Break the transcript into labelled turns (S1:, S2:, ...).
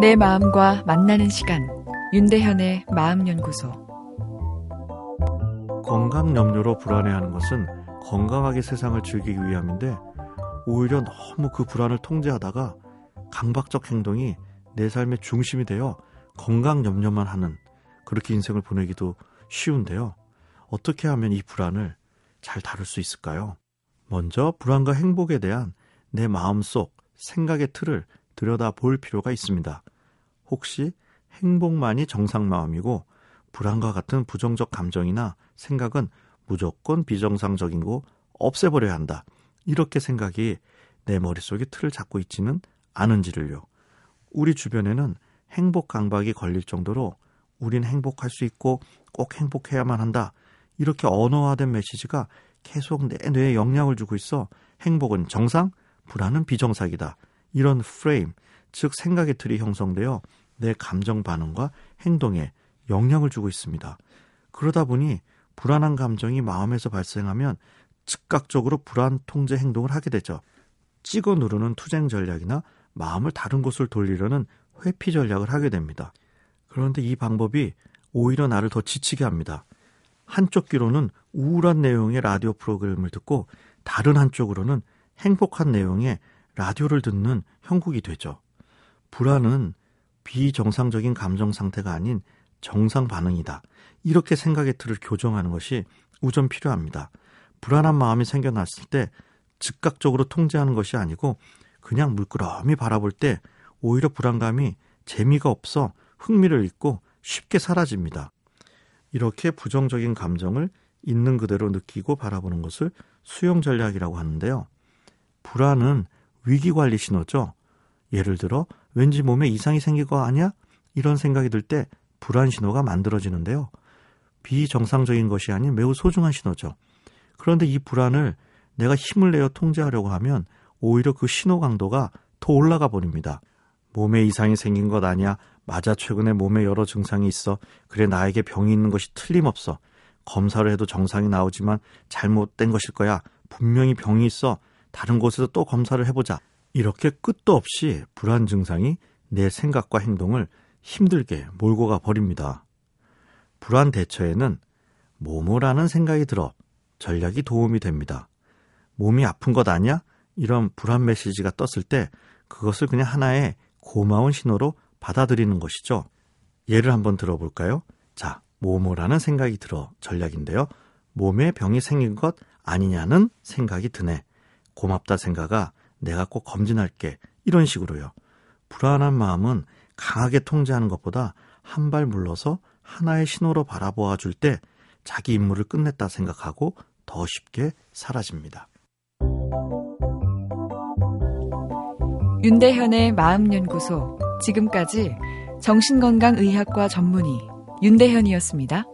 S1: 내 마음과 만나는 시간 윤대현의 마음연구소
S2: 건강 염려로 불안해하는 것은 건강하게 세상을 즐기기 위함인데 오히려 너무 그 불안을 통제하다가 강박적 행동이 내 삶의 중심이 되어 건강 염려만 하는 그렇게 인생을 보내기도 쉬운데요. 어떻게 하면 이 불안을 잘 다룰 수 있을까요? 먼저 불안과 행복에 대한 내 마음속 생각의 틀을 들여다 볼 필요가 있습니다. 혹시 행복만이 정상 마음이고 불안과 같은 부정적 감정이나 생각은 무조건 비정상적인 거 없애버려야 한다. 이렇게 생각이 내 머릿속에 틀을 잡고 있지는 않은지를요. 우리 주변에는 행복 강박이 걸릴 정도로 우린 행복할 수 있고 꼭 행복해야만 한다. 이렇게 언어화된 메시지가 계속 내 뇌에 영향을 주고 있어 행복은 정상, 불안은 비정상이다. 이런 프레임, 즉 생각의 틀이 형성되어 내 감정 반응과 행동에 영향을 주고 있습니다. 그러다 보니 불안한 감정이 마음에서 발생하면 즉각적으로 불안 통제 행동을 하게 되죠. 찍어 누르는 투쟁 전략이나 마음을 다른 곳을 돌리려는 회피 전략을 하게 됩니다. 그런데 이 방법이 오히려 나를 더 지치게 합니다. 한쪽 귀로는 우울한 내용의 라디오 프로그램을 듣고 다른 한쪽으로는 행복한 내용의 라디오를 듣는 형국이 되죠. 불안은 비정상적인 감정 상태가 아닌 정상 반응이다. 이렇게 생각의 틀을 교정하는 것이 우선 필요합니다. 불안한 마음이 생겨났을 때 즉각적으로 통제하는 것이 아니고 그냥 물끄러미 바라볼 때 오히려 불안감이 재미가 없어 흥미를 잃고 쉽게 사라집니다. 이렇게 부정적인 감정을 있는 그대로 느끼고 바라보는 것을 수용 전략이라고 하는데요. 불안은 위기 관리 신호죠. 예를 들어 왠지 몸에 이상이 생길 거 아니야? 이런 생각이 들 때 불안 신호가 만들어지는데요. 비정상적인 것이 아닌 매우 소중한 신호죠. 그런데 이 불안을 내가 힘을 내어 통제하려고 하면 오히려 그 신호 강도가 더 올라가 버립니다. 몸에 이상이 생긴 것 아니야? 맞아, 최근에 몸에 여러 증상이 있어. 그래, 나에게 병이 있는 것이 틀림없어. 검사를 해도 정상이 나오지만 잘못된 것일 거야. 분명히 병이 있어. 다른 곳에서 또 검사를 해보자. 이렇게 끝도 없이 불안 증상이 내 생각과 행동을 힘들게 몰고 가 버립니다. 불안 대처에는 모모라는 생각이 들어 전략이 도움이 됩니다. 몸이 아픈 것 아니야? 이런 불안 메시지가 떴을 때 그것을 그냥 하나의 고마운 신호로 받아들이는 것이죠. 예를 한번 들어볼까요? 자, 모모라는 생각이 들어 전략인데요. 몸에 병이 생긴 것 아니냐는 생각이 드네. 고맙다 생각아 내가 꼭 검진할게. 이런 식으로요. 불안한 마음은 강하게 통제하는 것보다 한 발 물러서 하나의 신호로 바라보아 줄 때 자기 임무를 끝냈다 생각하고 더 쉽게 사라집니다.
S1: 윤대현의 마음연구소. 지금까지 정신건강의학과 전문의 윤대현이었습니다.